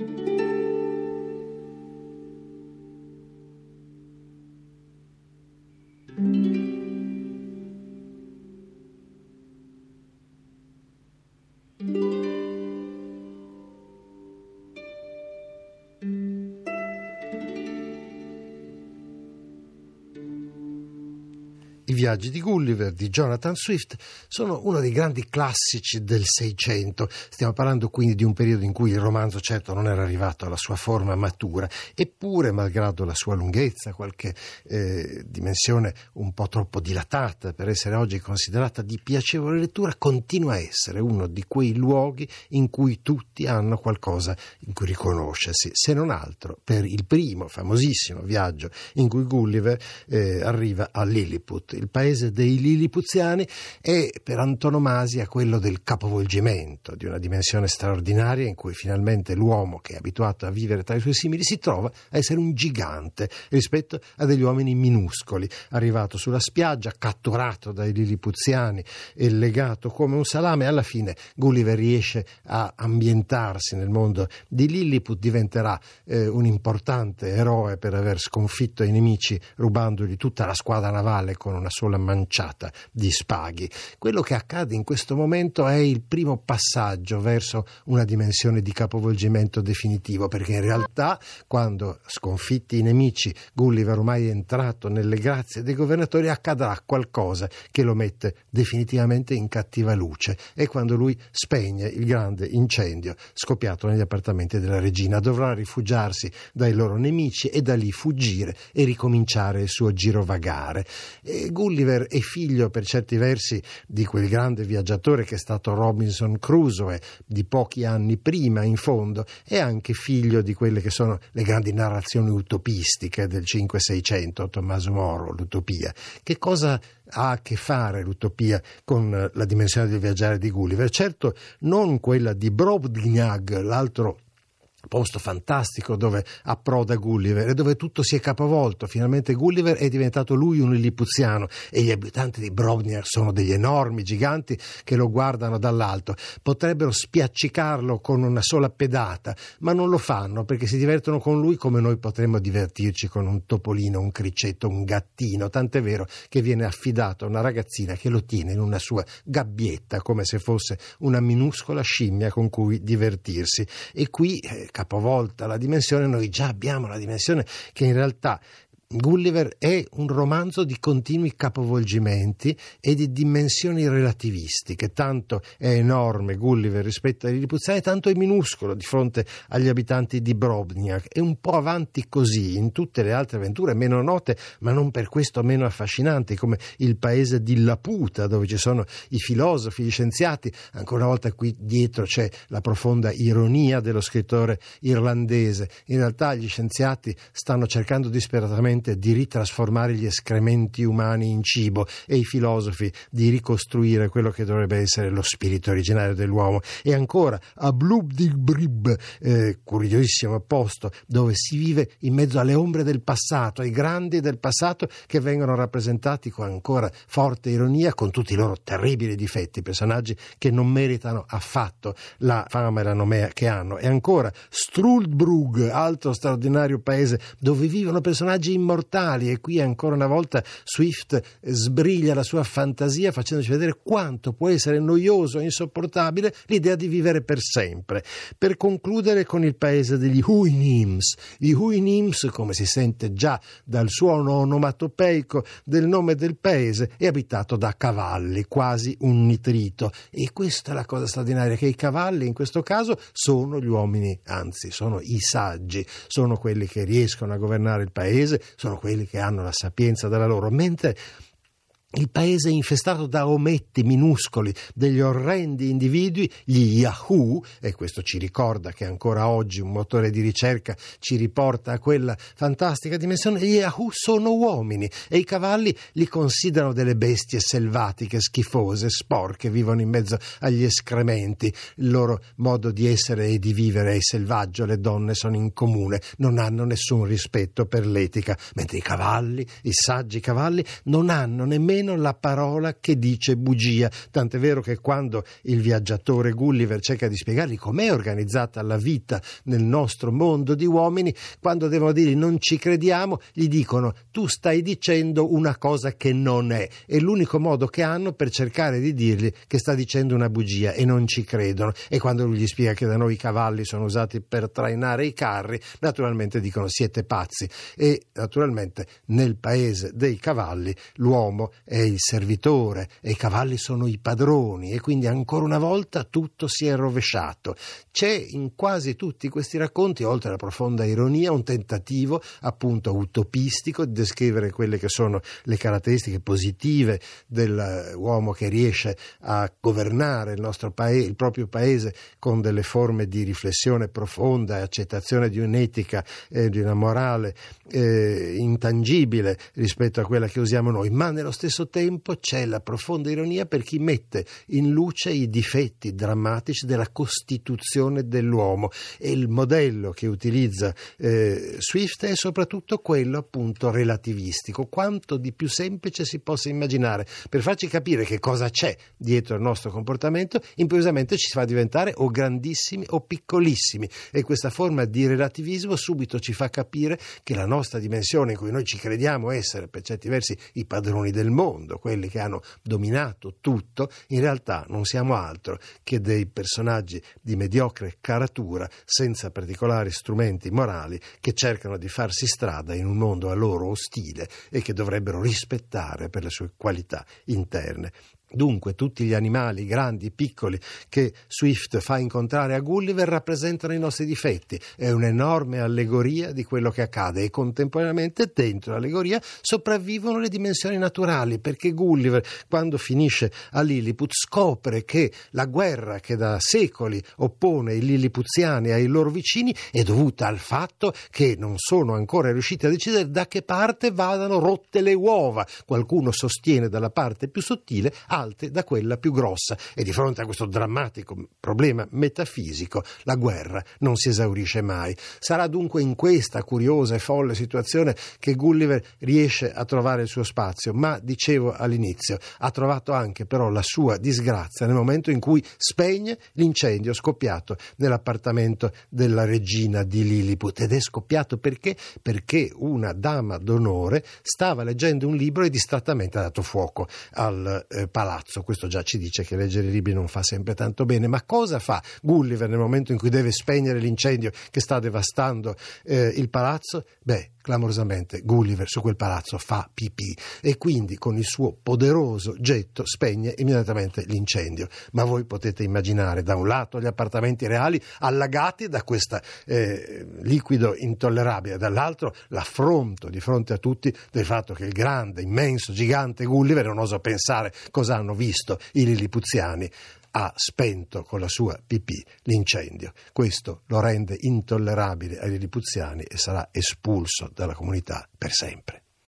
I viaggi di Gulliver di Jonathan Swift sono uno dei grandi classici del Seicento. Stiamo parlando quindi di un periodo in cui il romanzo certo non era arrivato alla sua forma matura, eppure, malgrado la sua lunghezza, qualche eh, dimensione un po' troppo dilatata per essere oggi considerata di piacevole lettura, continua a essere uno di quei luoghi in cui tutti hanno qualcosa in cui riconoscersi, se non altro per il primo famosissimo viaggio in cui Gulliver eh, arriva a Lilliput il paese dei Lilipuziani, è per antonomasia quello del capovolgimento, di una dimensione straordinaria in cui finalmente l'uomo che è abituato a vivere tra i suoi simili si trova a essere un gigante rispetto a degli uomini minuscoli, arrivato sulla spiaggia, catturato dai Lilipuziani e legato come un salame, alla fine Gulliver riesce a ambientarsi nel mondo di Lilliput, diventerà eh, un importante eroe per aver sconfitto i nemici rubandogli tutta la squadra navale con una sola manciata di spaghi. Quello che accade in questo momento è il primo passaggio verso una dimensione di capovolgimento definitivo, perché in realtà quando sconfitti i nemici Gulliver ormai è entrato nelle grazie dei governatori accadrà qualcosa che lo mette definitivamente in cattiva luce e quando lui spegne il grande incendio scoppiato negli appartamenti della regina dovrà rifugiarsi dai loro nemici e da lì fuggire e ricominciare il suo girovagare. E Gulliver è figlio per certi versi di quel grande viaggiatore che è stato Robinson Crusoe di pochi anni prima in fondo e anche figlio di quelle che sono le grandi narrazioni utopistiche del 5-600, Tommaso Moro, l'utopia. Che cosa ha a che fare l'utopia con la dimensione del viaggiare di Gulliver? Certo non quella di Brobdingnag, l'altro posto fantastico dove approda Gulliver e dove tutto si è capovolto. Finalmente Gulliver è diventato lui un lillipuziano e gli abitanti di Brovnia sono degli enormi giganti che lo guardano dall'alto. Potrebbero spiaccicarlo con una sola pedata, ma non lo fanno perché si divertono con lui come noi potremmo divertirci con un topolino, un cricetto, un gattino. Tant'è vero che viene affidato a una ragazzina che lo tiene in una sua gabbietta come se fosse una minuscola scimmia con cui divertirsi. E qui eh, capovolta la dimensione, noi già abbiamo la dimensione che in realtà Gulliver è un romanzo di continui capovolgimenti e di dimensioni relativistiche. Tanto è enorme Gulliver rispetto ai Lilipuziani, tanto è minuscolo di fronte agli abitanti di Brobniak. È un po' avanti così in tutte le altre avventure, meno note, ma non per questo meno affascinanti, come il paese di Laputa, dove ci sono i filosofi, gli scienziati. Ancora una volta qui dietro c'è la profonda ironia dello scrittore irlandese. In realtà gli scienziati stanno cercando disperatamente mente di ritrasformare gli escrementi umani in cibo e i filosofi di ricostruire quello che dovrebbe essere lo spirito originario dell'uomo. E ancora a Blubdigbrib, eh, curiosissimo posto dove si vive in mezzo alle ombre del passato, ai grandi del passato che vengono rappresentati con ancora forte ironia, con tutti i loro terribili difetti, personaggi che non meritano affatto la fama e la nomea che hanno. E ancora Struldbrug, altro straordinario paese dove vivono personaggi immortali immortali e qui ancora una volta Swift sbriglia la sua fantasia facendoci vedere quanto può essere noioso e insopportabile l'idea di vivere per sempre. Per concludere con il paese degli Huinims. Gli Huinims, come si sente già dal suono onomatopeico del nome del paese, è abitato da cavalli, quasi un nitrito. E questa è la cosa straordinaria, che i cavalli in questo caso sono gli uomini, anzi sono i saggi, sono quelli che riescono a governare il paese, sono quelli che hanno la sapienza della loro, mentre il paese è infestato da ometti minuscoli, degli orrendi individui, gli Yahoo, e questo ci ricorda che ancora oggi un motore di ricerca ci riporta a quella fantastica dimensione, gli Yahoo sono uomini e i cavalli li considerano delle bestie selvatiche, schifose, sporche, vivono in mezzo agli escrementi, il loro modo di essere e di vivere è selvaggio, le donne sono in comune, non hanno nessun rispetto per l'etica, mentre i cavalli, i saggi cavalli, non hanno nemmeno nemmeno la parola che dice bugia. Tant'è vero che quando il viaggiatore Gulliver cerca di spiegargli com'è organizzata la vita nel nostro mondo di uomini, quando devono dire non ci crediamo, gli dicono tu stai dicendo una cosa che non è. È l'unico modo che hanno per cercare di dirgli che sta dicendo una bugia e non ci credono. E quando lui gli spiega che da noi i cavalli sono usati per trainare i carri, naturalmente dicono siete pazzi. E naturalmente nel paese dei cavalli l'uomo è il servitore e i cavalli sono i padroni e quindi ancora una volta tutto si è rovesciato. C'è in quasi tutti questi racconti, oltre alla profonda ironia, un tentativo appunto utopistico di descrivere quelle che sono le caratteristiche positive dell'uomo che riesce a governare il nostro paese, il proprio paese con delle forme di riflessione profonda e accettazione di un'etica e di una morale eh, intangibile rispetto a quella che usiamo noi, ma nello stesso tempo c'è la profonda ironia per chi mette in luce i difetti drammatici della costituzione dell'uomo. E il modello che utilizza eh, Swift è soprattutto quello appunto relativistico, quanto di più semplice si possa immaginare, per farci capire che cosa c'è dietro il nostro comportamento, improvvisamente ci fa diventare o grandissimi o piccolissimi. E questa forma di relativismo subito ci fa capire che la nostra dimensione in cui noi ci crediamo essere per certi versi i padroni del mondo, quelli che hanno dominato tutto, in realtà non siamo altro che dei personaggi di mediocre caratura senza particolari strumenti morali che cercano di farsi strada in un mondo a loro ostile e che dovrebbero rispettare per le sue qualità interne. Dunque tutti gli animali, grandi e piccoli, che Swift fa incontrare a Gulliver rappresentano i nostri difetti. È un'enorme allegoria di quello che accade e contemporaneamente dentro l'allegoria sopravvivono le dimensioni naturali perché Gulliver, quando finisce a Lilliput, scopre che la guerra che da secoli oppone i lillipuziani ai loro vicini è dovuta al fatto che non sono ancora riusciti a decidere da che parte vadano rotte le uova. Qualcuno sostiene dalla parte più sottile, alte da quella più grossa e di fronte a questo drammatico problema metafisico la guerra non si esaurisce mai. Sarà dunque in questa curiosa e folle situazione che Gulliver riesce a trovare il suo spazio, ma dicevo all'inizio, ha trovato anche però la sua disgrazia nel momento in cui spegne l'incendio scoppiato nell'appartamento della regina di Lilliput ed è scoppiato perché? Perché una dama d'onore stava leggendo un libro e distrattamente ha dato fuoco al eh, palazzo palazzo. Questo già ci dice che leggere i libri non fa sempre tanto bene. Ma cosa fa Gulliver nel momento in cui deve spegnere l'incendio che sta devastando eh, il palazzo? Beh, clamorosamente Gulliver su quel palazzo fa pipì e quindi con il suo poderoso getto spegne immediatamente l'incendio. Ma voi potete immaginare da un lato gli appartamenti reali allagati da questo eh, liquido intollerabile, dall'altro l'affronto di fronte a tutti del fatto che il grande, immenso, gigante Gulliver, non oso pensare cosa hanno visto i lilipuziani, ha spento con la sua pipì l'incendio. Questo lo rende intollerabile ai lilipuziani e sarà espulso dalla comunità per sempre.